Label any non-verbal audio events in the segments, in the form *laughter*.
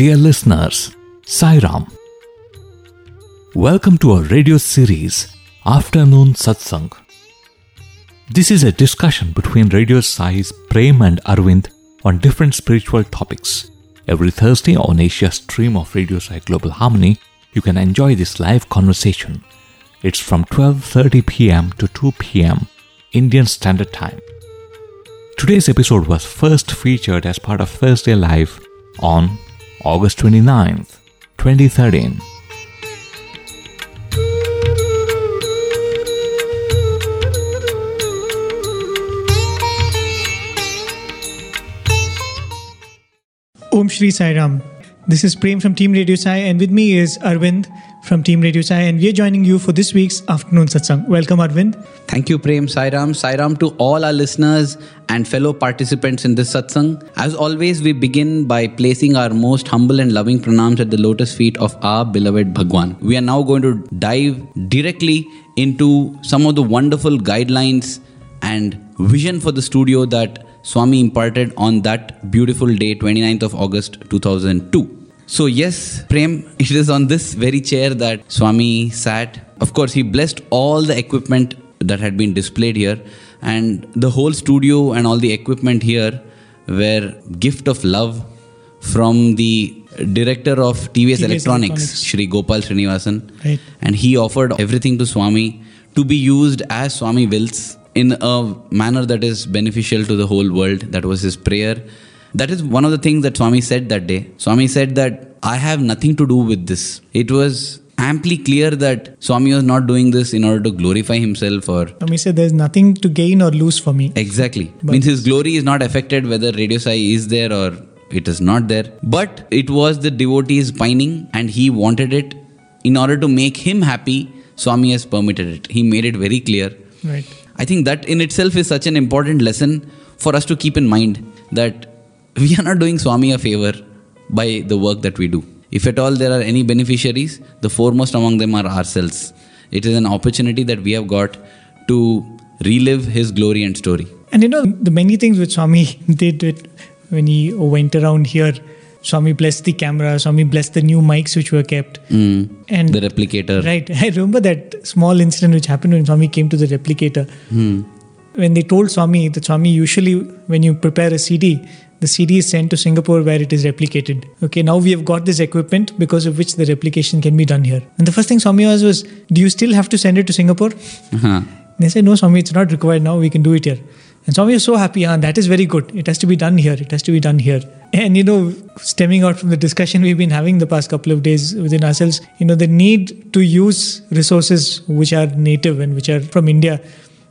Dear listeners, Sairam. Welcome to our radio series, Afternoon Satsang. This is a discussion between Radio Sai's Prem and Arvind on different spiritual topics. Every Thursday on Asia's stream of Radio Sai Global Harmony, you can enjoy this live conversation. It's from 12:30 p.m. to 2 p.m. Indian Standard Time. Today's episode was first featured as part of Thursday Live on August 29th, 2013. Om Shri Sai Ram. This is Prem from Team Radio Sai, and with me is Arvind from Team Radio Sai, and we are joining you for this week's afternoon satsang. Welcome, Arvind. Thank you, Prem Sairam. Sairam to all our listeners and fellow participants in this satsang. As always, we begin by placing our most humble and loving pranams at the lotus feet of our beloved Bhagwan. We are now going to dive directly into some of the wonderful guidelines and vision for the studio that Swami imparted on that beautiful day, 29th of August 2002. So, yes, Prem, it is on this very chair that Swami sat. Of course, he blessed all the equipment that had been displayed here, and the whole studio and all the equipment here were gift of love from the director of TVS, TVS Electronics, Electronics. Shri Gopal Srinivasan. Right. And he offered everything to Swami to be used as Swami wills in a manner that is beneficial to the whole world. That was his prayer. That is one of the things that Swami said that day. Swami said that I have nothing to do with this. It was amply clear that Swami was not doing this in order to glorify himself or Swami said there's nothing to gain or lose for me. Exactly. But- Means his glory is not affected whether Radio Sai is there or it is not there. But it was the devotees pining and he wanted it. In order to make him happy, Swami has permitted it. He made it very clear. Right. I think that in itself is such an important lesson for us to keep in mind that we are not doing Swami a favor by the work that we do. If at all there are any beneficiaries, the foremost among them are ourselves. It is an opportunity that we have got to relive his glory and story. And you know, the many things which Swami *laughs* did when he went around here, Swami blessed the camera, Swami blessed the new mics which were kept. Mm. And the replicator. *laughs* Right. I remember that small incident which happened when Swami came to the replicator. Hmm. When they told Swami that Swami usually when you prepare a CD, the CD is sent to Singapore where it is replicated. Okay, now we have got this equipment because of which the replication can be done here. And the first thing Swami asked was, Do you still have to send it to Singapore? Uh-huh. They said, No, Swami, it's not required now, we can do it here. And Swami was so happy, ah, that is very good. It has to be done here, it has to be done here. *laughs* And you know, stemming out from the discussion we've been having the past couple of days within ourselves, you know, the need to use resources which are native and which are from India.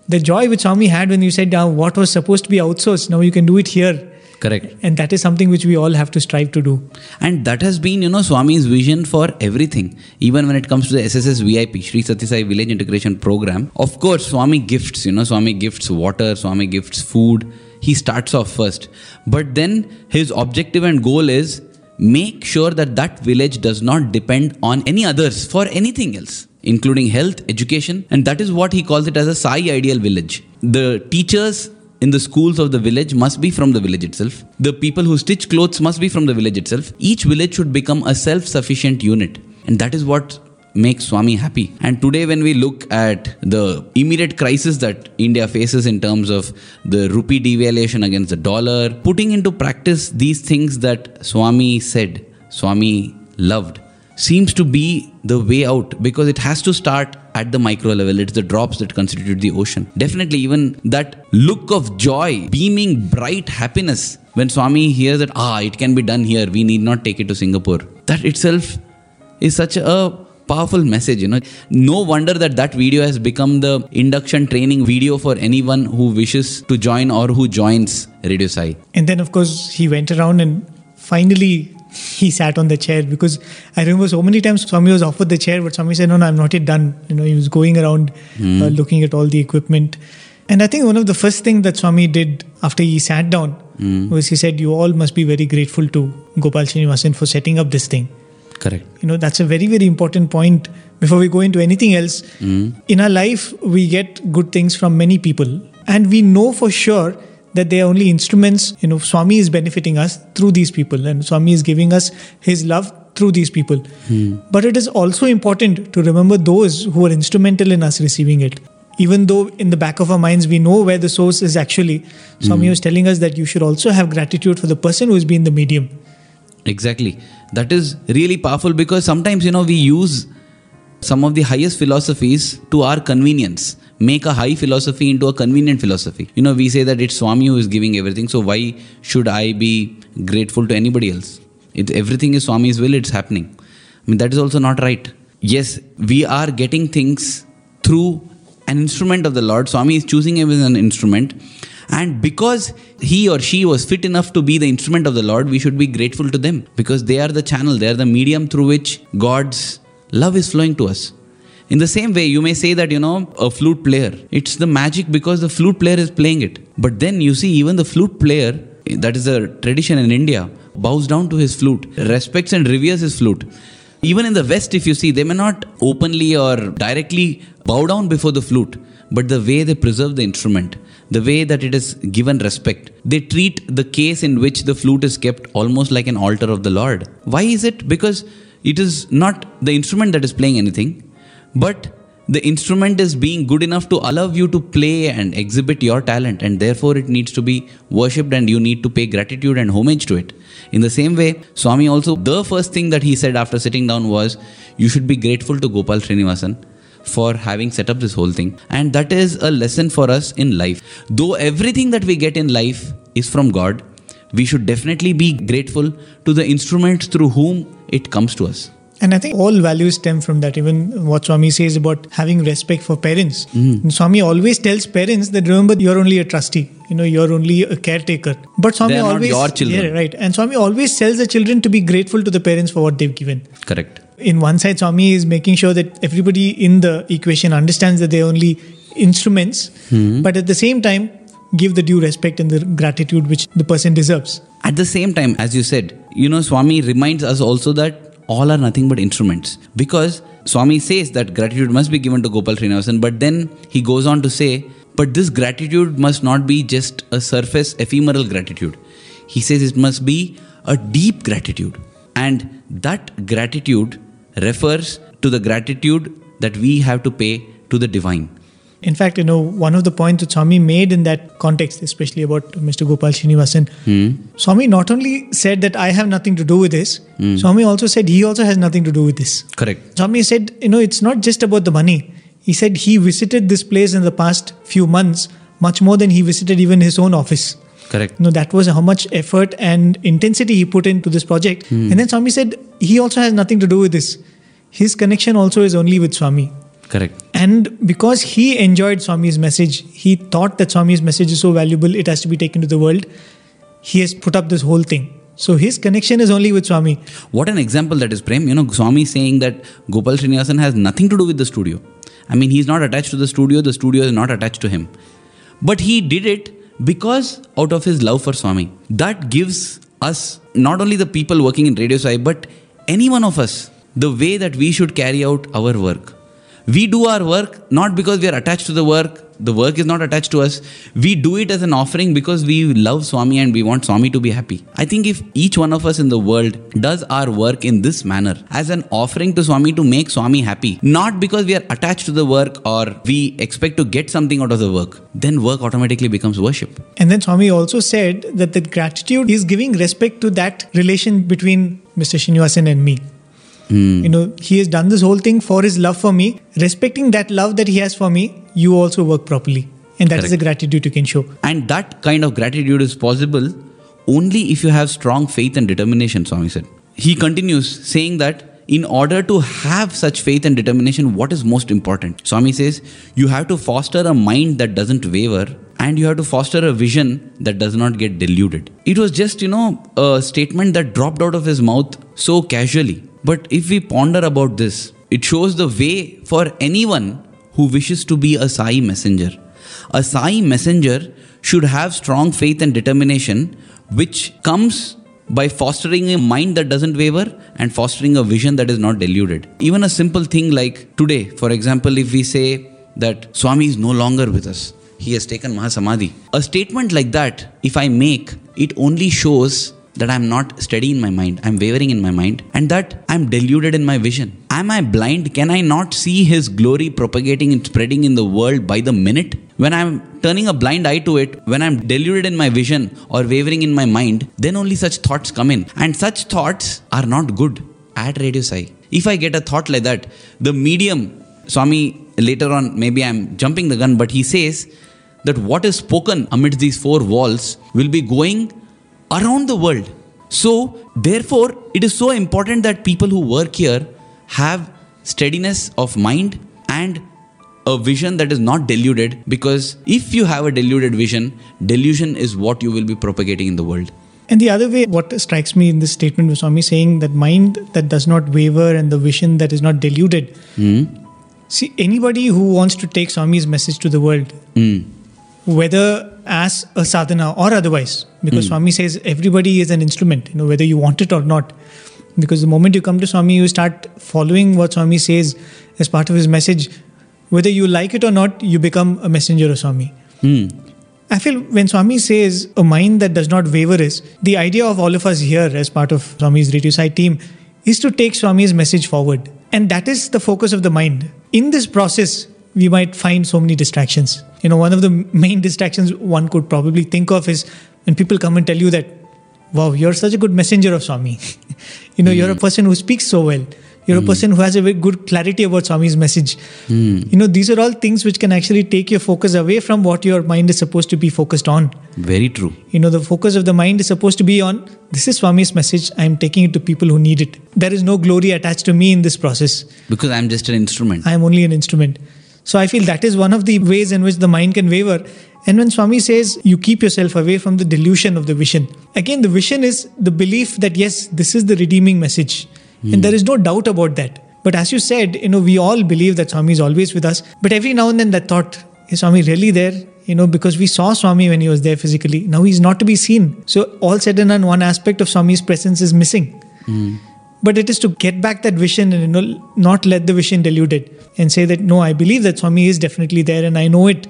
The joy which Swami had when you said, ah, what was supposed to be outsourced, now you can do it here. Correct. And that is something which we all have to strive to do. And that has been, you know, Swami's vision for everything. Even when it comes to the SSS VIP, Sri Sathya Sai Village Integration Program. Of course, Swami gifts, you know, Swami gifts water, Swami gifts food. He starts off first. But then his objective and goal is make sure that that village does not depend on any others for anything else including health education and that is what he calls it as a sai ideal village the teachers in the schools of the village must be from the village itself. The people who stitch clothes must be from the village itself. Each village should become a self sufficient unit. And that is what makes Swami happy. And today, when we look at the immediate crisis that India faces in terms of the rupee devaluation against the dollar, putting into practice these things that Swami said, Swami loved, seems to be the way out because it has to start at the micro level. It's the drops that constitute the ocean. Definitely, even that look of joy, beaming, bright happiness when Swami hears that, ah, it can be done here, we need not take it to Singapore. That itself is such a powerful message you know no wonder that that video has become the induction training video for anyone who wishes to join or who joins radio sai And then, of course, he went around and finally he sat on the chair because I remember so many times Swami was offered the chair, but Swami said, No, no, I'm not yet done. You know, he was going around uh, hmm. looking at all the equipment. And I think one of the first things that Swami did after he sat down hmm. was he said, You all must be very grateful to Gopal Srinivasan for setting up this thing. correct You know, that's a very, very important point before we go into anything else. Hmm. In our life, we get good things from many people, and we know for sure that they are only instruments. You know, Swami is benefiting us through these people, and Swami is giving us his love through these people. Hmm. But it is also important to remember those who are instrumental in us receiving it. Even though in the back of our minds we know where the source is actually, Swami hmm. was telling us that you should also have gratitude for the person who has been the medium. Exactly. That is really powerful because sometimes, you know, we use some of the highest philosophies to our convenience. Make a high philosophy into a convenient philosophy. You know, we say that it's Swami who is giving everything, so why should I be grateful to anybody else? It, everything is Swami's will, it's happening. I mean, that is also not right. Yes, we are getting things through an instrument of the Lord. Swami is choosing him as an instrument. And because he or she was fit enough to be the instrument of the Lord, we should be grateful to them because they are the channel, they are the medium through which God's love is flowing to us. In the same way, you may say that, you know, a flute player, it's the magic because the flute player is playing it. But then you see, even the flute player, that is a tradition in India, bows down to his flute, respects and reveres his flute. Even in the West, if you see, they may not openly or directly bow down before the flute, but the way they preserve the instrument, the way that it is given respect, they treat the case in which the flute is kept almost like an altar of the Lord. Why is it? Because it is not the instrument that is playing anything, but the instrument is being good enough to allow you to play and exhibit your talent, and therefore it needs to be worshipped and you need to pay gratitude and homage to it. In the same way, Swami also, the first thing that he said after sitting down was, You should be grateful to Gopal Srinivasan for having set up this whole thing. And that is a lesson for us in life. Though everything that we get in life is from God, we should definitely be grateful to the instruments through whom it comes to us. And I think all values stem from that. Even what Swami says about having respect for parents. And Swami always tells parents that remember you're only a trustee. You know, you're only a caretaker. But Swami They are not always your children. Yeah, right. And Swami always tells the children to be grateful to the parents for what they've given. Correct. In one side, Swami is making sure that everybody in the equation understands that they're only instruments, Hmm. but at the same time, give the due respect and the gratitude which the person deserves. At the same time, as you said, you know, Swami reminds us also that all are nothing but instruments. Because Swami says that gratitude must be given to Gopal Srinivasan, but then he goes on to say, but this gratitude must not be just a surface, ephemeral gratitude. He says it must be a deep gratitude. And that gratitude refers to the gratitude that we have to pay to the divine. In fact, you know, one of the points that Swami made in that context, especially about Mr. Gopal Srinivasan, hmm. Swami not only said that I have nothing to do with this, hmm. Swami also said he also has nothing to do with this. Correct. Swami said, you know, it's not just about the money. He said he visited this place in the past few months much more than he visited even his own office. Correct. You know, that was how much effort and intensity he put into this project. Hmm. And then Swami said he also has nothing to do with this. His connection also is only with Swami. Correct. And because he enjoyed Swami's message, he thought that Swami's message is so valuable, it has to be taken to the world. He has put up this whole thing. So his connection is only with Swami. What an example that is, Prem. You know, Swami saying that Gopal Srinivasan has nothing to do with the studio. I mean, he's not attached to the studio, the studio is not attached to him. But he did it because out of his love for Swami. That gives us, not only the people working in Radio Sai, but any one of us, the way that we should carry out our work. We do our work not because we are attached to the work, the work is not attached to us. We do it as an offering because we love Swami and we want Swami to be happy. I think if each one of us in the world does our work in this manner as an offering to Swami to make Swami happy, not because we are attached to the work or we expect to get something out of the work, then work automatically becomes worship. And then Swami also said that the gratitude is giving respect to that relation between Mr. Srinivasan and me. Hmm. You know, he has done this whole thing for his love for me. Respecting that love that he has for me, you also work properly. And that is the gratitude you can show. And that kind of gratitude is possible only if you have strong faith and determination, Swami said. He continues saying that in order to have such faith and determination, what is most important? Swami says you have to foster a mind that doesn't waver and you have to foster a vision that does not get deluded. It was just, you know, a statement that dropped out of his mouth so casually. But if we ponder about this, it shows the way for anyone who wishes to be a Sai messenger. A Sai messenger should have strong faith and determination, which comes by fostering a mind that doesn't waver and fostering a vision that is not deluded. Even a simple thing like today, for example, if we say that Swami is no longer with us, he has taken Mahasamadhi. A statement like that, if I make, it only shows that I'm not steady in my mind, I'm wavering in my mind, and that I'm deluded in my vision. Am I blind? Can I not see His glory propagating and spreading in the world by the minute? When I'm turning a blind eye to it, when I'm deluded in my vision or wavering in my mind, then only such thoughts come in. And such thoughts are not good at Radio Sai. If I get a thought like that, the medium, Swami, later on, maybe I'm jumping the gun, but he says that what is spoken amidst these four walls will be going around the world. So, therefore, it is so important that people who work here have steadiness of mind and a vision that is not deluded because if you have a deluded vision, delusion is what you will be propagating in the world. And the other way, what strikes me in this statement was Swami saying that mind that does not waver and the vision that is not deluded. Hmm. See, anybody who wants to take Swami's message to the world, hmm. whether as a sadhana or otherwise, because hmm. Swami says everybody is an instrument, you know, whether you want it or not. Because the moment you come to Swami, you start following what Swami says as part of his message. Whether you like it or not, you become a messenger of Swami. Hmm. I feel when Swami says a mind that does not waver is the idea of all of us here as part of Swami's Radio Sai team is to take Swami's message forward. And that is the focus of the mind. In this process, we might find so many distractions. You know, one of the main distractions one could probably think of is when people come and tell you that, wow, you're such a good messenger of Swami. *laughs* you know, you're a hmm. person who speaks so well. You're a hmm. person who has a very good clarity about Swami's message. Hmm. You know, these are all things which can actually take your focus away from what your mind is supposed to be focused on. Very true. You know, the focus of the mind is supposed to be on this is Swami's message. I'm taking it to people who need it. There is no glory attached to me in this process. Because I'm just an instrument. I am only an instrument. So I feel that is one of the ways in which the mind can waver. And when Swami says you keep yourself away from the delusion of the vision, again, the vision is the belief that yes, this is the redeeming message. And hmm. there is no doubt about that. But as you said, you know, we all believe that Swami is always with us. But every now and then that thought, is Swami really there? You know, because we saw Swami when he was there physically. Now he's not to be seen. So all said and done, one aspect of Swami's presence is missing. Hmm. But it is to get back that vision and you know not let the vision delude it and say that no, I believe that Swami is definitely there and I know it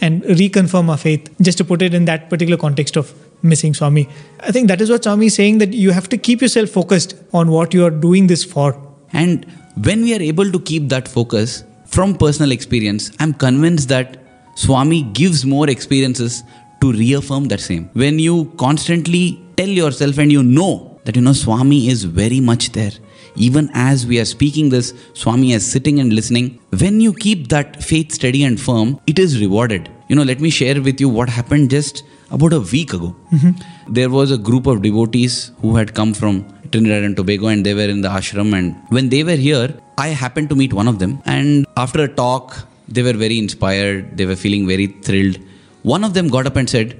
and reconfirm our faith, just to put it in that particular context of missing Swami. I think that is what Swami is saying that you have to keep yourself focused on what you are doing this for. And when we are able to keep that focus from personal experience, I'm convinced that Swami gives more experiences to reaffirm that same. When you constantly tell yourself and you know that you know Swami is very much there. Even as we are speaking this, Swami is sitting and listening. When you keep that faith steady and firm, it is rewarded. You know, let me share with you what happened just about a week ago. Mm-hmm. There was a group of devotees who had come from Trinidad and Tobago and they were in the ashram. And when they were here, I happened to meet one of them. And after a talk, they were very inspired, they were feeling very thrilled. One of them got up and said,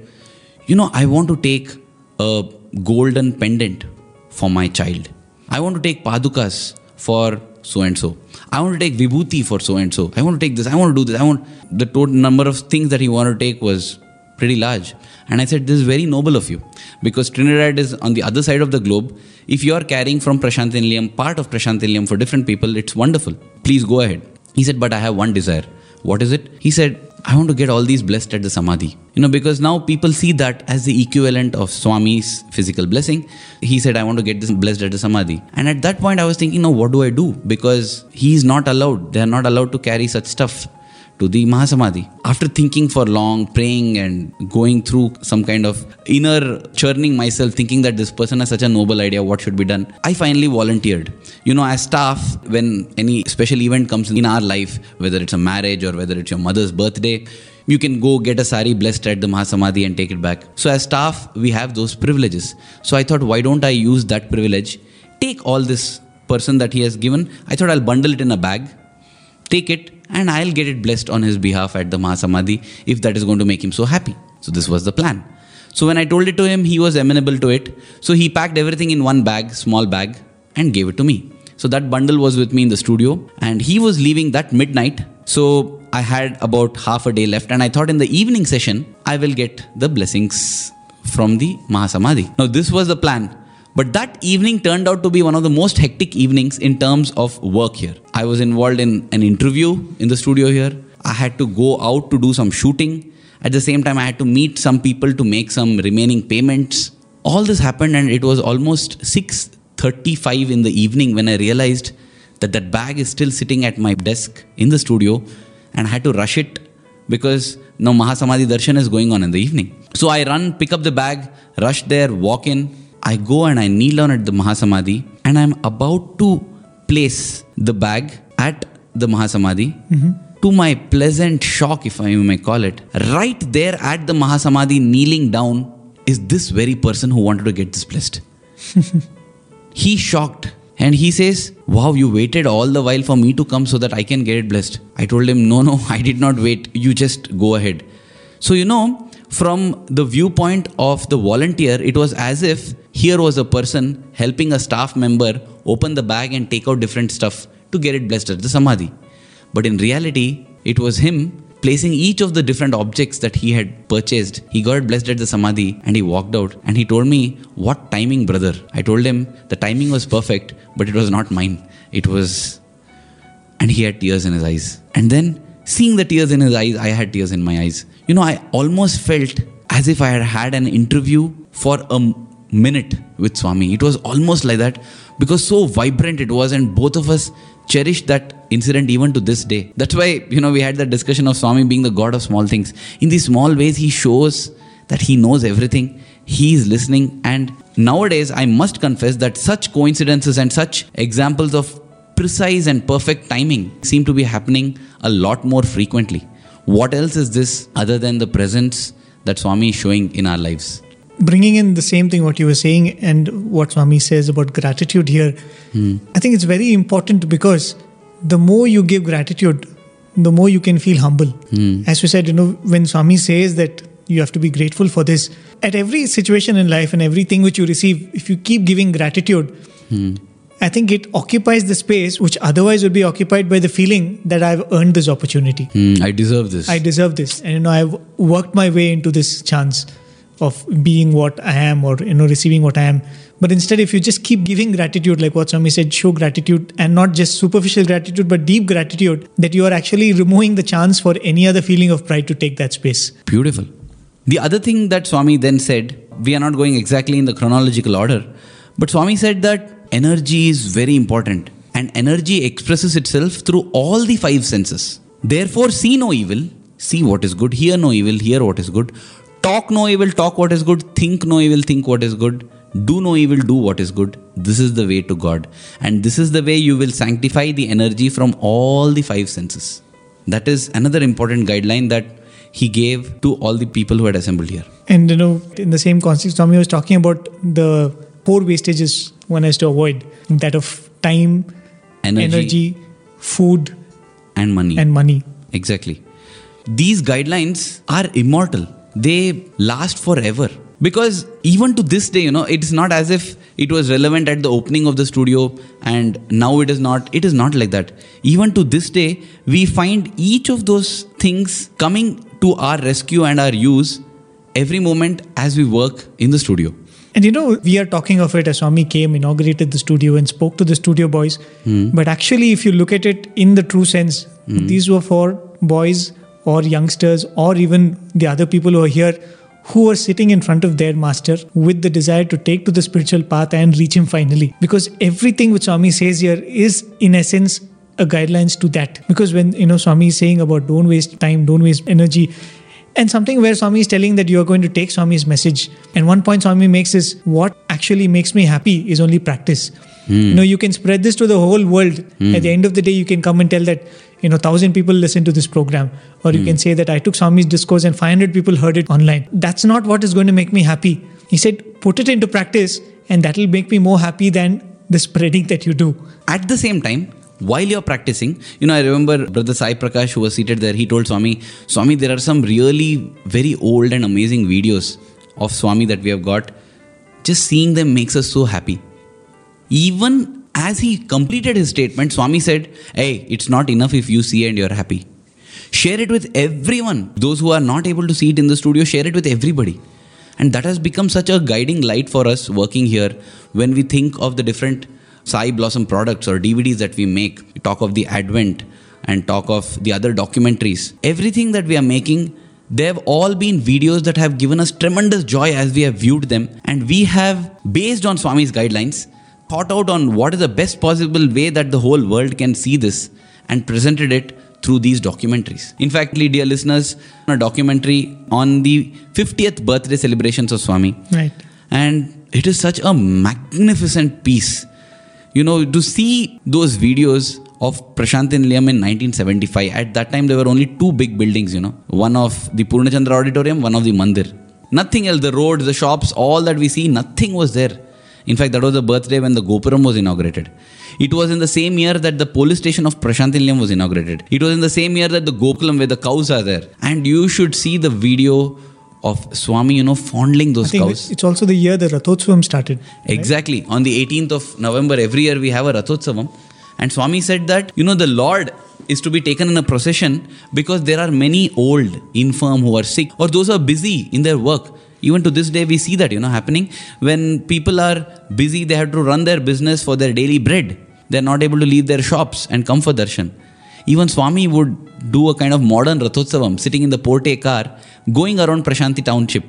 You know, I want to take a golden pendant for my child. I want to take padukas for so and so. I want to take vibhuti for so and so. I want to take this. I want to do this. I want the total number of things that he wanted to take was pretty large. And I said, This is very noble of you because Trinidad is on the other side of the globe. If you are carrying from Prashanti Nilayam, part of Prashanti Nilayam for different people, it's wonderful. Please go ahead. He said, But I have one desire. What is it? He said, I want to get all these blessed at the Samadhi. You know, because now people see that as the equivalent of Swami's physical blessing. He said, I want to get this blessed at the Samadhi. And at that point, I was thinking, now what do I do? Because he is not allowed. They are not allowed to carry such stuff to the Mahasamadhi. After thinking for long, praying and going through some kind of inner churning myself, thinking that this person has such a noble idea, what should be done, I finally volunteered. You know, as staff, when any special event comes in our life, whether it's a marriage or whether it's your mother's birthday, you can go get a sari blessed at the Mahasamadhi and take it back. So, as staff, we have those privileges. So, I thought, why don't I use that privilege? Take all this person that he has given. I thought I'll bundle it in a bag, take it, and I'll get it blessed on his behalf at the Mahasamadhi if that is going to make him so happy. So, this was the plan. So, when I told it to him, he was amenable to it. So, he packed everything in one bag, small bag, and gave it to me. So, that bundle was with me in the studio, and he was leaving that midnight. So, I had about half a day left, and I thought in the evening session, I will get the blessings from the Mahasamadhi. Now, this was the plan. But that evening turned out to be one of the most hectic evenings in terms of work here. I was involved in an interview in the studio here. I had to go out to do some shooting. At the same time, I had to meet some people to make some remaining payments. All this happened, and it was almost 6:35 in the evening when I realized that that bag is still sitting at my desk in the studio, and I had to rush it because now Mahasamadhi Darshan is going on in the evening. So I run, pick up the bag, rush there, walk in. I go and I kneel down at the Mahasamadhi, and I'm about to place the bag at the Mahasamadhi. Mm-hmm. To my pleasant shock, if I may call it, right there at the Mahasamadhi, kneeling down, is this very person who wanted to get this blessed. *laughs* he shocked and he says, Wow, you waited all the while for me to come so that I can get it blessed. I told him, No, no, *laughs* I did not wait. You just go ahead. So, you know, from the viewpoint of the volunteer, it was as if here was a person helping a staff member open the bag and take out different stuff to get it blessed at the Samadhi. But in reality, it was him placing each of the different objects that he had purchased. He got blessed at the Samadhi and he walked out and he told me, What timing, brother? I told him the timing was perfect, but it was not mine. It was. And he had tears in his eyes. And then, seeing the tears in his eyes, I had tears in my eyes. You know, I almost felt as if I had had an interview for a minute with Swami. It was almost like that because so vibrant it was, and both of us cherished that incident even to this day. That's why, you know, we had that discussion of Swami being the God of small things. In these small ways, he shows that he knows everything, he is listening, and nowadays, I must confess that such coincidences and such examples of precise and perfect timing seem to be happening a lot more frequently. What else is this other than the presence that Swami is showing in our lives? Bringing in the same thing what you were saying and what Swami says about gratitude here, hmm. I think it's very important because the more you give gratitude, the more you can feel humble. Hmm. As we said, you know, when Swami says that you have to be grateful for this, at every situation in life and everything which you receive, if you keep giving gratitude, hmm. I think it occupies the space which otherwise would be occupied by the feeling that I've earned this opportunity. Hmm, I deserve this. I deserve this. And you know, I've worked my way into this chance of being what I am or you know receiving what I am. But instead, if you just keep giving gratitude, like what Swami said, show gratitude and not just superficial gratitude, but deep gratitude, that you are actually removing the chance for any other feeling of pride to take that space. Beautiful. The other thing that Swami then said, we are not going exactly in the chronological order, but Swami said that energy is very important and energy expresses itself through all the five senses. Therefore, see no evil, see what is good, hear no evil, hear what is good, talk no evil, talk what is good, think no evil, think what is good, do no evil, do what is good. This is the way to God. And this is the way you will sanctify the energy from all the five senses. That is another important guideline that he gave to all the people who had assembled here. And you know, in the same context, Swami was talking about the four wastages one has to avoid that of time, Energy, energy food, and money. and money. Exactly. These guidelines are immortal. They last forever. Because even to this day, you know, it's not as if it was relevant at the opening of the studio and now it is not. It is not like that. Even to this day, we find each of those things coming to our rescue and our use every moment as we work in the studio. And you know, we are talking of it as Swami came, inaugurated the studio, and spoke to the studio boys. Hmm. But actually, if you look at it in the true sense, hmm. these were for boys or youngsters or even the other people who are here who are sitting in front of their master with the desire to take to the spiritual path and reach him finally. Because everything which Swami says here is, in essence, a guidelines to that. Because when you know Swami is saying about don't waste time, don't waste energy, and something where Swami is telling that you are going to take Swami's message. And one point Swami makes is what actually makes me happy is only practice. Hmm. You know, you can spread this to the whole world. Hmm. At the end of the day, you can come and tell that, you know, thousand people listen to this program. Or you can hmm. say that I took Swami's discourse and 500 people heard it online. That's not what is going to make me happy. He said, put it into practice and that will make me more happy than the spreading that you do. At the same time, while you're practicing, you know, I remember Brother Sai Prakash who was seated there, he told Swami, Swami, there are some really very old and amazing videos of Swami that we have got. Just seeing them makes us so happy. Even as he completed his statement, Swami said, Hey, it's not enough if you see and you're happy. Share it with everyone. Those who are not able to see it in the studio, share it with everybody. And that has become such a guiding light for us working here when we think of the different Sai Blossom products or DVDs that we make. We talk of the Advent and talk of the other documentaries, everything that we are making, they have all been videos that have given us tremendous joy as we have viewed them. And we have, based on Swami's guidelines, thought out on what is the best possible way that the whole world can see this and presented it through these documentaries. In fact, dear listeners, a documentary on the 50th birthday celebrations of Swami. Right. And it is such a magnificent piece. You know, to see those videos of Prashanti Nilayam in 1975, at that time there were only two big buildings, you know, one of the Purnachandra Auditorium, one of the Mandir. Nothing else, the roads, the shops, all that we see, nothing was there. In fact, that was the birthday when the Gopuram was inaugurated. It was in the same year that the police station of Prashanti was inaugurated. It was in the same year that the Gokulam where the cows are there. And you should see the video of Swami, you know, fondling those cows. it's also the year the Rathotsavam started. Exactly. On the 18th of November, every year we have a Rathotsavam. And Swami said that, you know, the Lord is to be taken in a procession because there are many old, infirm who are sick or those who are busy in their work. Even to this day, we see that, you know, happening. When people are busy, they have to run their business for their daily bread. They're not able to leave their shops and come for darshan. Even Swami would do a kind of modern Rathotsavam, sitting in the Porte car, going around Prashanti township,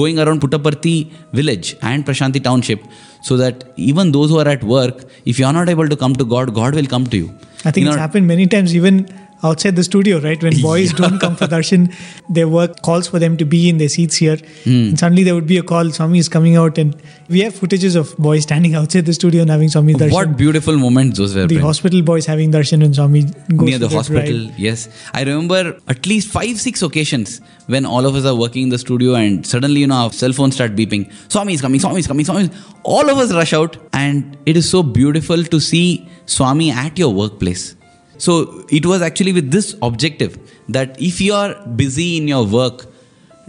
going around Puttaparthi village and Prashanti township, so that even those who are at work, if you are not able to come to God, God will come to you. I think You it's know, happened many times, even outside the studio, right? When *laughs* boys don't come for darshan, their work calls for them to be in their seats here. Hmm. And suddenly there would be a call, Swami is coming out, and we have footages of boys standing outside the studio and having Swami darshan. What beautiful moments those were. the hospital boys having darshan and Swami goes near the hospital bride. yes i remember at least five six occasions when all of us are working in the studio and suddenly you know our cell phones start beeping swami is coming swami is coming swami is... all of us rush out and it is so beautiful to see swami at your workplace so it was actually with this objective that if you are busy in your work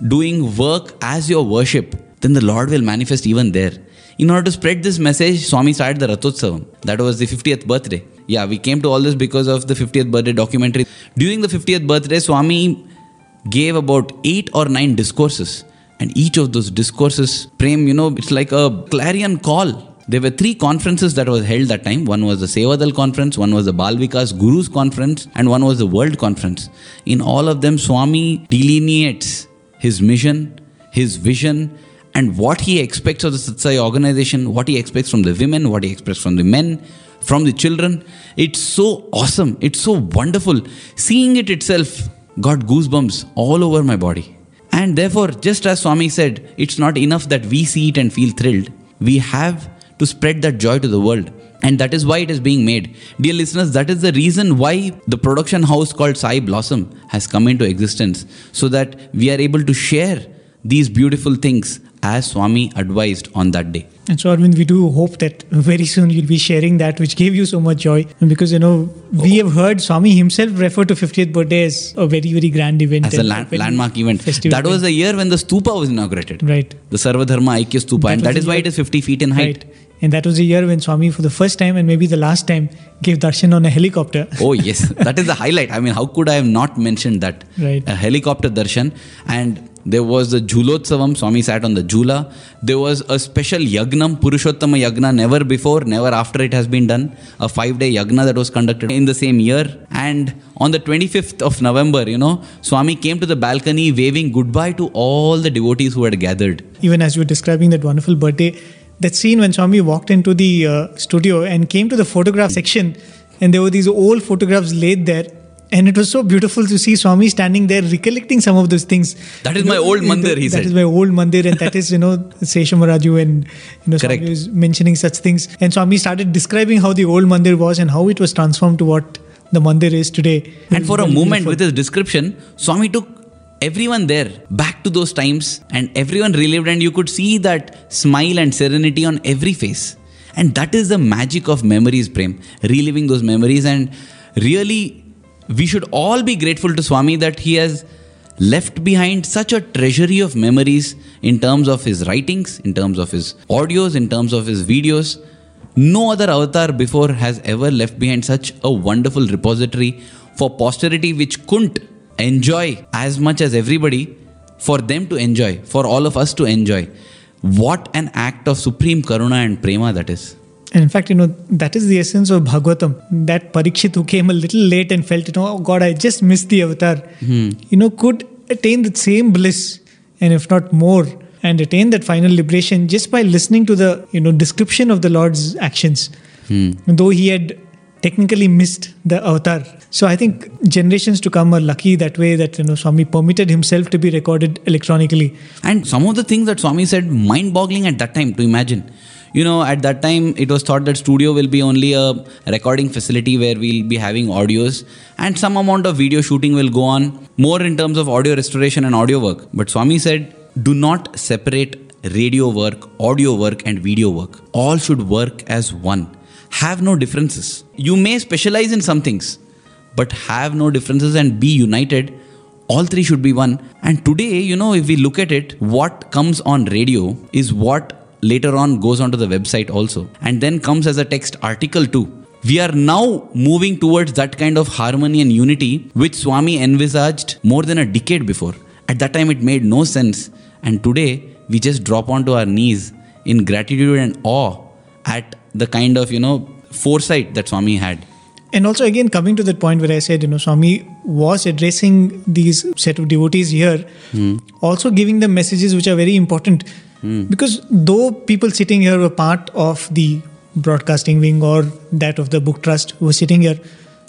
doing work as your worship then the lord will manifest even there in order to spread this message, Swami started the Rathotsavam. That was the 50th birthday. Yeah, we came to all this because of the 50th birthday documentary. During the 50th birthday, Swami gave about eight or nine discourses. And each of those discourses, Prem, you know, it's like a clarion call. There were three conferences that was held that time. One was the Sevadal conference, one was the Balvikas Gurus conference, and one was the World conference. In all of them, Swami delineates his mission, his vision, and what he expects of the Sathya Sai organization, what he expects from the women, what he expects from the men, from the children. It's so awesome. It's so wonderful. Seeing it itself got goosebumps all over my body. And therefore, just as Swami said, it's not enough that we see it and feel thrilled. We have to spread that joy to the world. And that is why it is being made. Dear listeners, that is the reason why the production house called Sai Blossom has come into existence so that we are able to share these beautiful things as Swami advised on that day. And so, Arvind, we do hope that very soon you'll be sharing that which gave you so much joy. And because, you know, we have heard Swami himself refer to 50th birthday as a very, very grand event. As a land, landmark event. festive That was the year when the stupa was inaugurated. Right. The Sarvadharma Aikya Stupa. and was that is why it is 50 feet in height. Right. And that was the year when Swami, for the first time and maybe the last time, gave darshan on a helicopter. *laughs* Oh, yes. that is the highlight. I mean, how could I have not mentioned that? Right. A helicopter darshan. And there was the Julotsavam. Swami sat on the Jula. There was a special Yagnam, Purushottama Yagna, never before, never after it has been done. A five day Yagna that was conducted in the same year. And on the 25th of November, you know, Swami came to the balcony waving goodbye to all the devotees who had gathered. Even as you were describing that wonderful birthday, that scene when Swami walked into the uh, studio and came to the photograph section, and there were these old photographs laid there. And it was so beautiful to see Swami standing there recollecting some of those things. That is You my old mandir, he That said. is my old mandir, and that is, you know, Seshamaraju and, you know, Correct. Swami was mentioning such things. And Swami started describing how the old mandir was and how it was transformed to what the mandir is today. And for a moment, beautiful. with his description, Swami took everyone there back to those times, and everyone relived, and you could see that smile and serenity on every face. And that is the magic of memories, Prem. Reliving those memories, and really, we should all be grateful to Swami that he has left behind such a treasury of memories in terms of his writings, in terms of his audios, in terms of his videos. No other avatar before has ever left behind such a wonderful repository for posterity which couldn't enjoy as much as everybody, for them to enjoy, for all of us to enjoy. What an act of supreme karuna and prema that is. And in fact, you know, that is the essence of Bhagavatam. That Parikshit who came a little late and felt, you know, oh God, I just missed the avatar, hmm. you know, could attain the same bliss, and if not more, and attain that final liberation just by listening to the, you know, description of the Lord's actions. Hmm. Though he had technically missed the avatar. So I think generations to come are lucky that way that, you know, Swami permitted himself to be recorded electronically. And some of the things that Swami said, mind boggling at that time to imagine. You know, at that time, it was thought that studio will be only a recording facility where we'll be having audios and some amount of video shooting will go on, more in terms of audio restoration and audio work. But Swami said, do not separate radio work, audio work, and video work. All should work as one. Have no differences. You may specialize in some things, but have no differences and be united all three should be one and today you know if we look at it what comes on radio is what later on goes onto the website also. And then comes as a text article too we are now moving towards that kind of harmony and unity which swami envisaged more than a decade before. At that time it made no sense. And today we just drop onto our knees in gratitude and awe at the kind of you know foresight that swami had. And also, again, coming to that point where I said, you know, Swami was addressing these set of devotees here, hmm. also giving them messages which are very important. Because though people sitting here were part of the broadcasting wing or that of the book trust who were sitting here,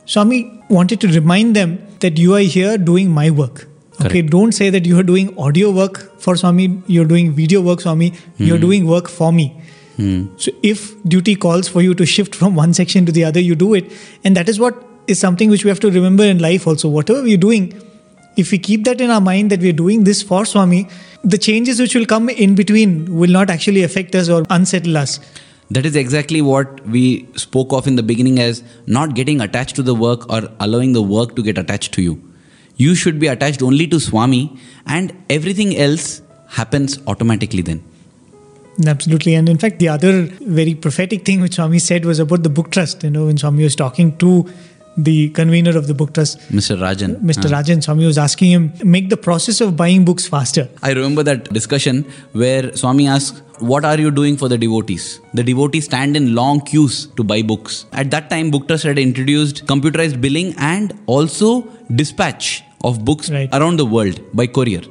Swami wanted to remind them that you are here doing my work. Okay, Correct. don't say that you are doing audio work for Swami, you're doing video work, Swami, you're hmm. doing work for me. Hmm. So if duty calls for you to shift from one section to the other, you do it. And that is what is something which we have to remember in life also. Whatever we're doing, if we keep that in our mind that we're doing this for Swami, the changes which will come in between will not actually affect us or unsettle us. That is exactly what we spoke of in the beginning as not getting attached to the work or allowing the work to get attached to you. You should be attached only to Swami, and everything else happens automatically then. Absolutely. And in fact, the other very prophetic thing which Swami said was about the book trust. You know, when Swami was talking to the convener of the book trust, Mr. Rajan. Mr. Rajan, Swami was asking him, make the process of buying books faster. I remember that discussion where Swami asked, What are you doing for the devotees? The devotees stand in long queues to buy books. At that time, Book Trust had introduced computerized billing and also dispatch of books Right. around the world by courier.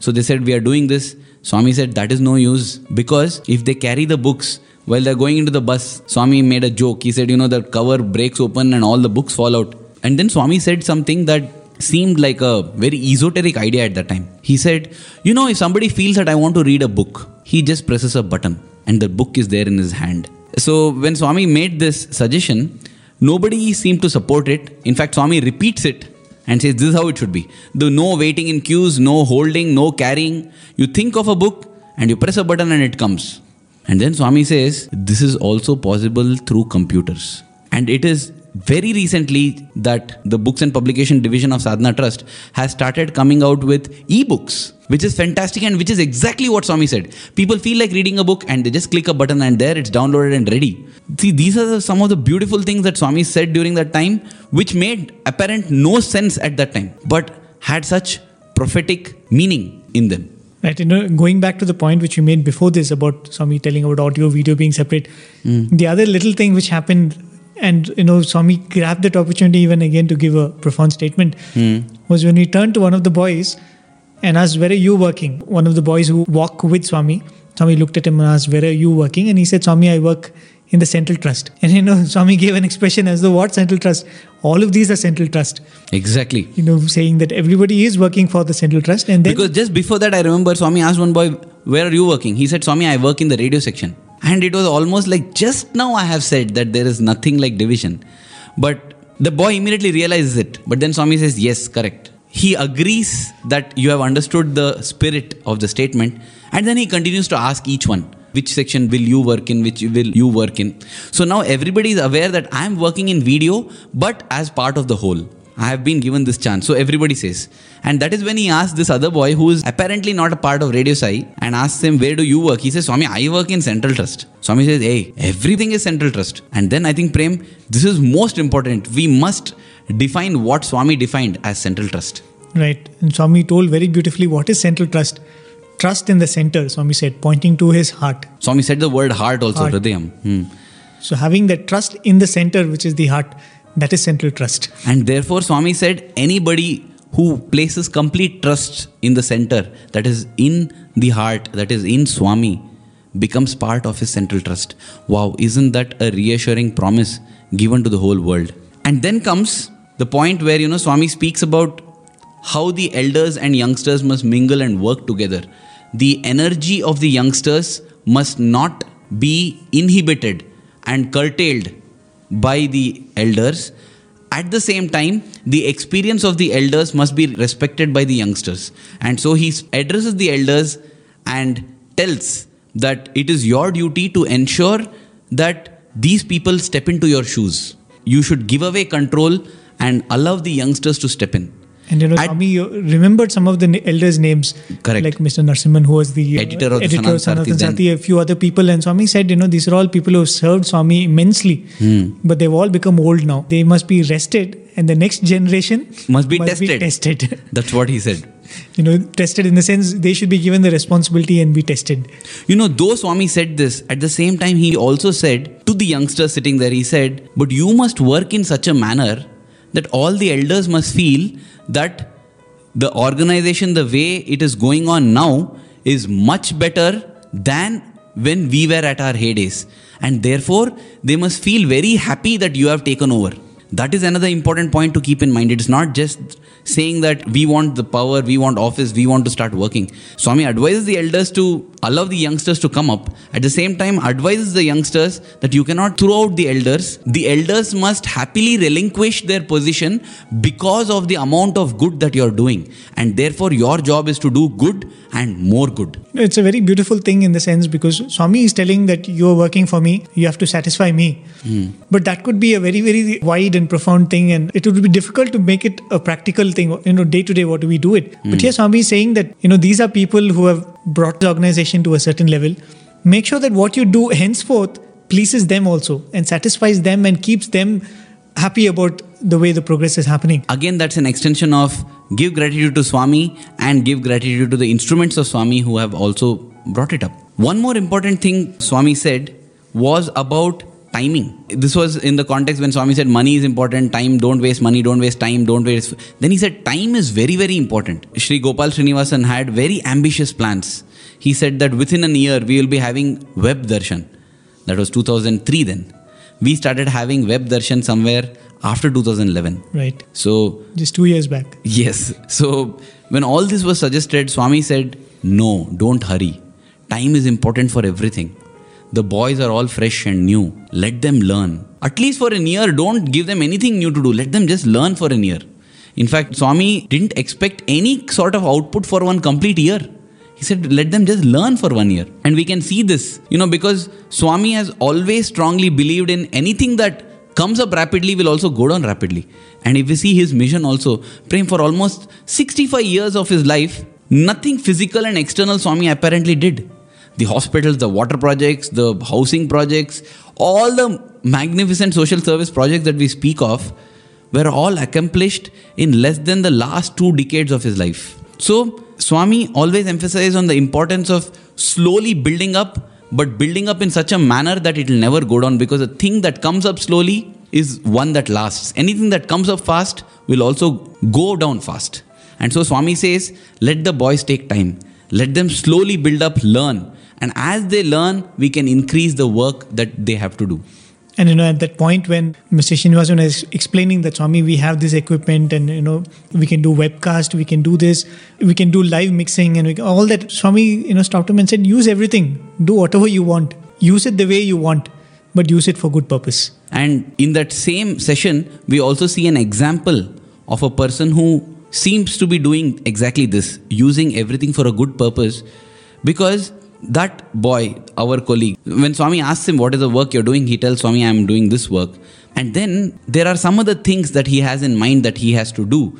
So they said, We are doing this. Swami said, That is no use because if they carry the books, while they're going into the bus, Swami made a joke. He said, You know, the cover breaks open and all the books fall out. And then Swami said something that seemed like a very esoteric idea at that time. He said, You know, if somebody feels that I want to read a book, he just presses a button and the book is there in his hand. So when Swami made this suggestion, nobody seemed to support it. In fact, Swami repeats it and says, This is how it should be. The no waiting in queues, no holding, no carrying. You think of a book and you press a button and it comes. And then Swami says, This is also possible through computers. And it is very recently that the books and publication division of Sadhana Trust has started coming out with e-books, which is fantastic and which is exactly what Swami said. People feel like reading a book and they just click a button and there it's downloaded and ready. See, these are some of the beautiful things that Swami said during that time, which made apparent no sense at that time, but had such prophetic meaning in them. Right, you know, going back to the point which you made before this about Swami telling about audio, video being separate. Hmm. The other little thing which happened, and you know, Swami grabbed that opportunity even again to give a profound statement, hmm. was when he turned to one of the boys and asked, "Where are you working?" One of the boys who walk with Swami. Swami looked at him and asked, "Where are you working?" And he said, "Swami, I work." In the central trust, and you know, Swami gave an expression as though what central trust? All of these are central trust. Exactly. You know, saying that everybody is working for the central trust, and then Because just before that, I remember Swami asked one boy, Where are you working? He said, Swami, I work in the radio section. And it was almost like just now I have said that there is nothing like division. But the boy immediately realizes it. But then Swami says, Yes, correct. He agrees that you have understood the spirit of the statement. And then he continues to ask each one, which section will you work in, which will you work in. So now everybody is aware that I am working in video, but as part of the whole. I have been given this chance. So everybody says. And that is when he asks this other boy who is apparently not a part of Radio Sai and asks him, Where do you work? He says, Swami, I work in Central Trust. Swami says, Hey, everything is Central Trust. And then I think, Prem, this is most important. We must define what Swami defined as Central Trust. Right. And Swami told very beautifully what is central trust. Trust in the center, Swami said, pointing to his heart. Swami said the word heart also, Heart. Hridayam. Hmm. So having that trust in the center, which is the heart, that is central trust. And therefore, Swami said, anybody who places complete trust in the center, that is in the heart, that is in Swami, becomes part of his central trust. Wow, isn't that a reassuring promise given to the whole world? And then comes the point where, you know, Swami speaks about how the elders and youngsters must mingle and work together. The energy of the youngsters must not be inhibited and curtailed by the elders. At the same time, the experience of the elders must be respected by the youngsters. And so he addresses the elders and tells that it is your duty to ensure that these people step into your shoes. You should give away control and allow the youngsters to step in. And you know, At- Swami remembered some of the elders' names, Correct. like Mr. Narsimhan, who was the Editor of the editor Sanatana Sarthi Sarthi, a few other people. And Swami said, you know, these are all people who have served Swami immensely, Hmm. but they've all become old now. They must be rested, and the next generation *laughs* Must be tested. tested. *laughs* That's what he said. you know, tested in the sense they should be given the responsibility and be tested. You know, though Swami said this, at the same time, he also said to the youngsters sitting there, he said, But you must work in such a manner that all the elders must feel that the organization, the way it is going on now, is much better than when we were at our heydays. And therefore, they must feel very happy that you have taken over. That is another important point to keep in mind. It's not just saying that we want the power, we want office, we want to start working. Swami advises the elders to allow the youngsters to come up. At the same time, advises the youngsters that you cannot throw out the elders. The elders must happily relinquish their position because of the amount of good that you're doing. And therefore, your job is to do good and more good. It's a very beautiful thing in the sense because Swami is telling that you're working for me, you have to satisfy me. Hmm. But that could be a very, very wide and profound thing, and it would be difficult to make it a practical thing, you know, day to day, what do we do it? But hmm. here Swami is saying that, you know, these are people who have brought the organization to a certain level. Make sure that what you do henceforth pleases them also and satisfies them and keeps them happy about the way the progress is happening. Again, that's an extension of give gratitude to Swami and give gratitude to the instruments of Swami who have also brought it up. One more important thing Swami said was about timing. This was in the context when Swami said money is important, time, don't waste money, don't waste time, don't waste. Then he said time is very, very important. Sri Gopal Srinivasan had very ambitious plans. He said that within a year we will be having web darshan. That was 2003 then. We started having web darshan somewhere after 2011. Right. So, Just two years back. yes. So, when all this was suggested, Swami said, No, don't hurry. Time is important for everything. The boys are all fresh and new. Let them learn. At least for a year, don't give them anything new to do. Let them just learn for a year. In fact, Swami didn't expect any sort of output for one complete year. He said, let them just learn for one year. And we can see this, you know, because Swami has always strongly believed in anything that comes up rapidly will also go down rapidly. And if we see his mission also, Prem for almost 65 years of his life, nothing physical and external Swami apparently did. The hospitals, the water projects, the housing projects, all the magnificent social service projects that we speak of were all accomplished in less than the last two decades of his life. So, Swami always emphasized on the importance of slowly building up, but building up in such a manner that it will never go down because a thing that comes up slowly is one that lasts. Anything that comes up fast will also go down fast. And so, Swami says, let the boys take time, let them slowly build up, learn. And as they learn, we can increase the work that they have to do. And you know, at that point when Mr. Srinivasan is explaining that Swami, we have this equipment, and you know, we can do webcast, we can do this, we can do live mixing, and we can, all that. Swami, you know, stopped him and said, "Use everything, do whatever you want, use it the way you want, but use it for good purpose." And in that same session, we also see an example of a person who seems to be doing exactly this, using everything for a good purpose, because that boy, our colleague, when Swami asks him, What is the work you're doing? He tells Swami, I'm doing this work. And then there are some other things that he has in mind that he has to do.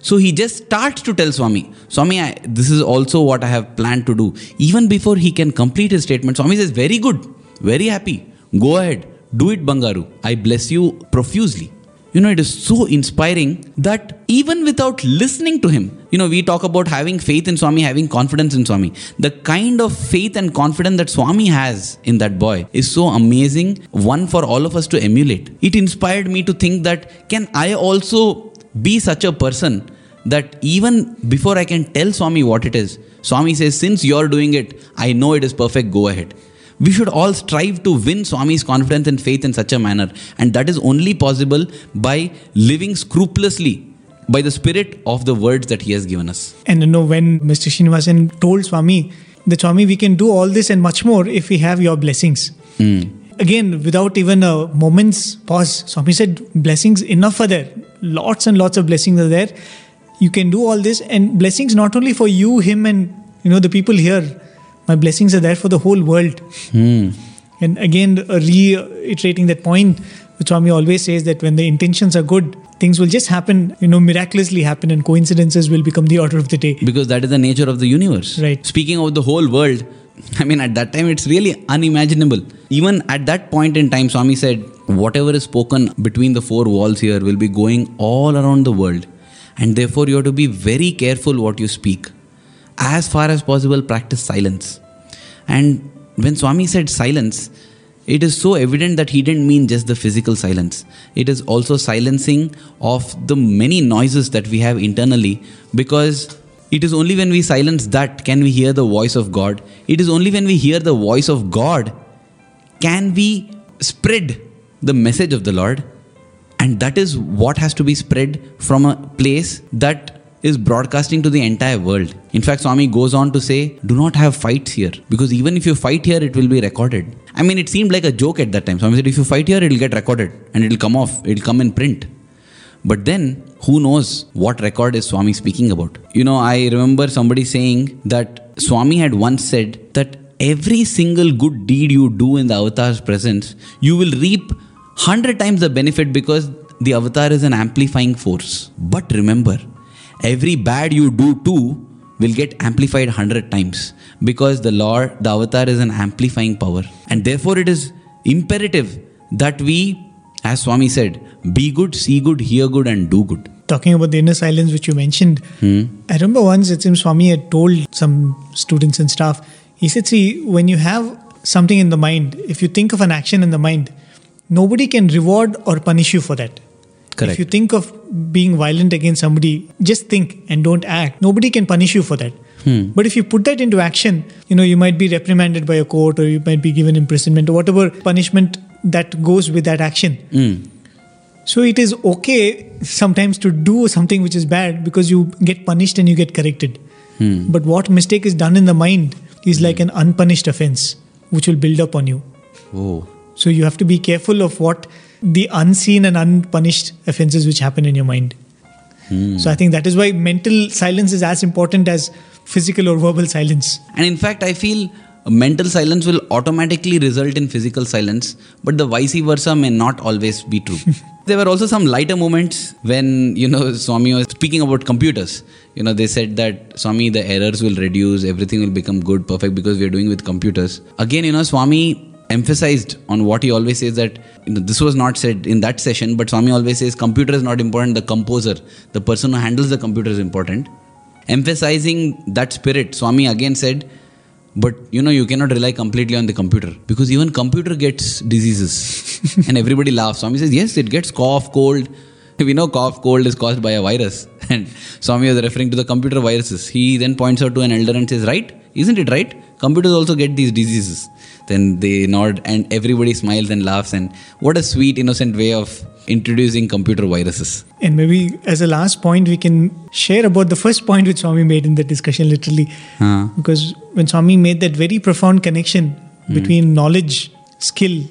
So he just starts to tell Swami, Swami, I, this is also what I have planned to do. Even before he can complete his statement, Swami says, Very good, very happy. Go ahead, do it, Bangaru. I bless you profusely. You know, it is so inspiring that even without listening to him. You know, we talk about having faith in Swami, having confidence in Swami. The kind of faith and confidence that Swami has in that boy is so amazing, one for all of us to emulate. It inspired me to think that can I also be such a person that even before I can tell Swami what it is, Swami says, Since you're doing it, I know it is perfect, go ahead. We should all strive to win Swami's confidence and faith in such a manner, and that is only possible by living scrupulously by the spirit of the words that he has given us. And you know, when Mr. Srinivasan told Swami that Swami, we can do all this and much more if we have your blessings. Hmm. Again, without even a moment's pause, Swami said, Blessings enough are there. Lots and lots of blessings are there. You can do all this, and blessings not only for you, him, and you know the people here. My blessings are there for the whole world. Hmm. And again, reiterating that point, which Swami always says that when the intentions are good, things will just happen, you know, miraculously happen, and coincidences will become the order of the day. Because that is the nature of the universe. Right. Speaking of the whole world, *laughs* I mean, at that time, it's really unimaginable. Even at that point in time, Swami said, whatever is spoken between the four walls here will be going all around the world. And therefore, you have to be very careful what you speak. As far as possible, practice silence. And when Swami said silence, it is so evident that he didn't mean just the physical silence. It is also silencing of the many noises that we have internally because it is only when we silence that can we hear the voice of God. It is only when we hear the voice of God can we spread the message of the Lord. And that is what has to be spread from a place that is broadcasting to the entire world. In fact, Swami goes on to say, do not have fights here because even if you fight here, it will be recorded. I mean, it seemed like a joke at that time. Swami said, if you fight here, it will get recorded and it will come off, it will come in print. But then, who knows what record is Swami speaking about? You know, I remember somebody saying that Swami had once said that every single good deed you do in the avatar's presence, you will reap 100 times the benefit because the avatar is an amplifying force. But remember, every bad you do too will get amplified 100 times because the Lord, the avatar is an amplifying power. And therefore, it is imperative that we, as Swami said, be good, see good, hear good, and do good. Talking about the inner silence, which you mentioned, hmm. I remember once it seems Swami had told some students and staff, he said, See, when you have something in the mind, if you think of an action in the mind, nobody can reward or punish you for that. Correct. If you think of being violent against somebody, just think and don't act. Nobody can punish you for that. But if you put that into action, you know, you might be reprimanded by a court or you might be given imprisonment or whatever punishment that goes with that action. Mm. So it is okay sometimes to do something which is bad because you get punished and you get corrected. But what mistake is done in the mind is like an unpunished offense which will build up on you. Oh. So you have to be careful of what the unseen and unpunished offenses which happen in your mind. Hmm. So I think that is why mental silence is as important as physical or verbal silence. And in fact, I feel mental silence will automatically result in physical silence, but the vice versa may not always be true. *laughs* there were also some lighter moments when, you know, Swami was speaking about computers. You know, they said that Swami, the errors will reduce, everything will become good, perfect because we are doing with computers. Again, you know, Swami emphasized on what he always says that you know, this was not said in that session, but Swami always says computer is not important, the composer, the person who handles the computer is important. Emphasizing that spirit swami again said but you know you cannot rely completely on the computer because even computer gets diseases. *laughs* And everybody laughs. Swami says yes it gets cough cold we know cough cold is caused by a virus. *laughs* And swami was referring to the computer viruses. He then points out to an elder and says right? Isn't it right? Computers also get these diseases. Then they nod and everybody smiles and laughs. And what a sweet innocent way of introducing computer viruses. And maybe as a last point, we can share about the first point which Swami made in the discussion, literally. Huh. Because when Swami made that very profound connection hmm. between knowledge, skill,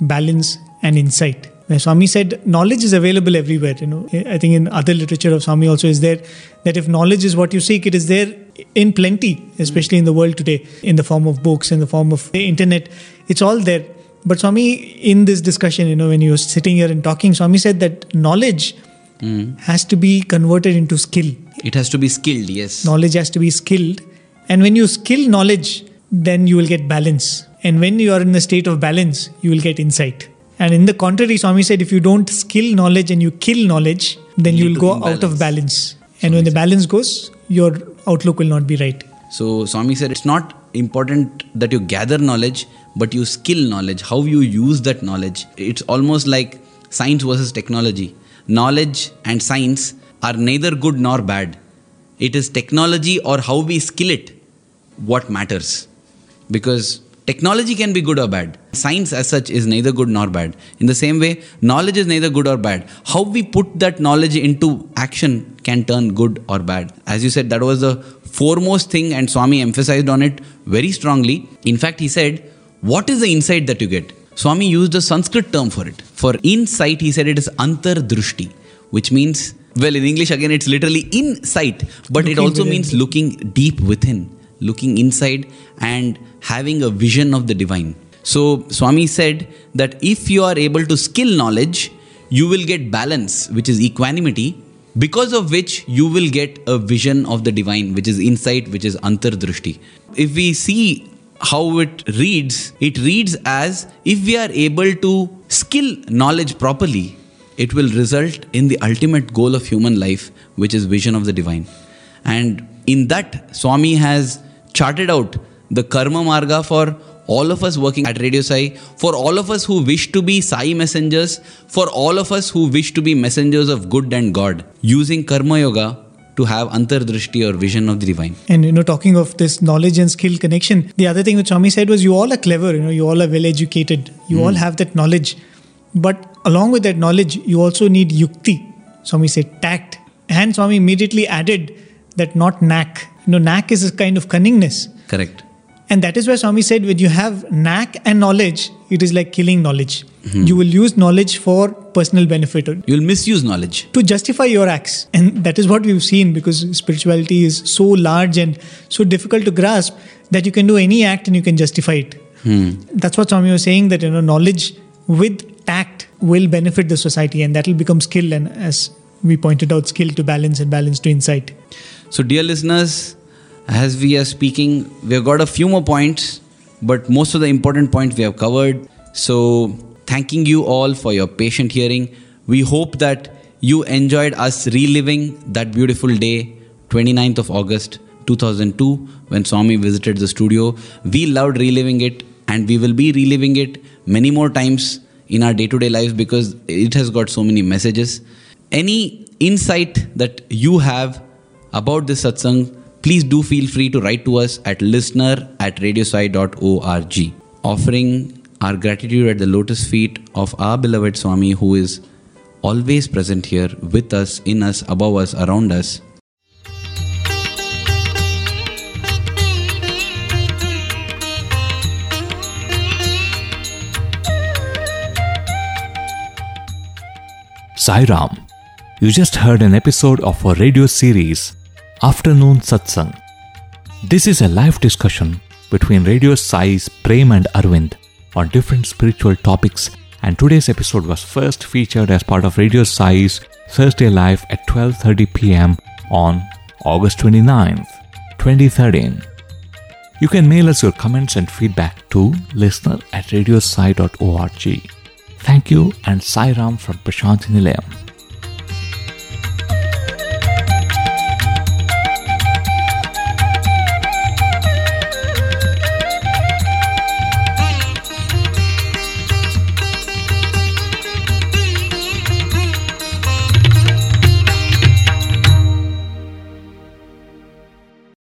balance, and insight. Where Swami said knowledge is available everywhere. You know, I think in other literature of Swami also is there that if knowledge is what you seek, it is there in plenty, especially in the world today, in the form of books, in the form of the internet. It's all there. But Swami, in this discussion, you know, when you were sitting here and talking, Swami said that knowledge hmm. has to be converted into skill. it has to be skilled yes Knowledge has to be skilled. And when you skill knowledge, then you will get balance. And when you are in the state of balance, you will get insight. And in the contrary, Swami said, if you don't skill knowledge and you kill knowledge, then You will go out of balance. And when the balance goes, your outlook will not be right. So Swami said it's not important that you gather knowledge, but you skill knowledge, how you use that knowledge. It's almost like science versus technology. Knowledge and science are neither good nor bad. It is technology or how we skill it what matters. Because technology can be good or bad. Science as such is neither good nor bad. In the same way, knowledge is neither good or bad. How we put that knowledge into action can turn good or bad. As you said, that was the foremost thing, and Swami emphasized on it very strongly. In fact, he said, What is the insight that you get? Swami used a Sanskrit term for it. For insight, he said it is antardrushti, which means, well, in English again, it's literally insight, but it also within. means looking deep within, looking inside, and having a vision of the divine. So, Swami said that if you are able to skill knowledge, you will get balance, which is equanimity, because of which you will get a vision of the divine, which is insight, which is antardrushti. If we see how it reads, it reads as if we are able to skill knowledge properly, it will result in the ultimate goal of human life, which is vision of the divine. And in that, Swami has charted out the karma marga for all of us working at Radio Sai, for all of us who wish to be Sai messengers, for all of us who wish to be messengers of good and God, using karma yoga to have antardrishti or vision of the divine. And you know, talking of this knowledge and skill connection, the other thing which Swami said was, you all are clever. You know, you all are well educated. You all hmm. have that knowledge, but along with that knowledge, you also need yukti. Swami said tact, and Swami immediately added that not knack. You know, knack is a kind of cunningness, Correct. and that is why Swami said, when you have knack and knowledge, it is like killing knowledge. Hmm. You will use knowledge for personal benefit or You will misuse knowledge. to justify your acts. And that is what we've seen because spirituality is so large and so difficult to grasp that you can do any act and you can justify it. Hmm. That's what Swami was saying that you know knowledge with tact will benefit the society and that will become skill and as we pointed out skill to balance and balance to insight. So, dear listeners, as we are speaking, we have got a few more points, but most of the important points we have covered. So, thanking you all for your patient hearing. We hope that you enjoyed us reliving that beautiful day, 29th of August 2002, when Swami visited the studio. We loved reliving it, and we will be reliving it many more times in our day to day lives because it has got so many messages. Any insight that you have about this satsang, please do feel free to write to us at listener at radiosai.org. Offering our gratitude at the lotus feet of our beloved Swami, who is always present here with us, in us, above us, around us. Sai Ram. You just heard an episode of our radio series, Afternoon Satsang. This is a live discussion between Radio Sai's Prem and Arvind on different spiritual topics, and today's episode was first featured as part of Radio Sai's Thursday Live at 12:30 p.m. on August 29th, 2013. You can mail us your comments and feedback to listener at radiosai.org. Thank you and Sai Ram from Prashanti Nilayam.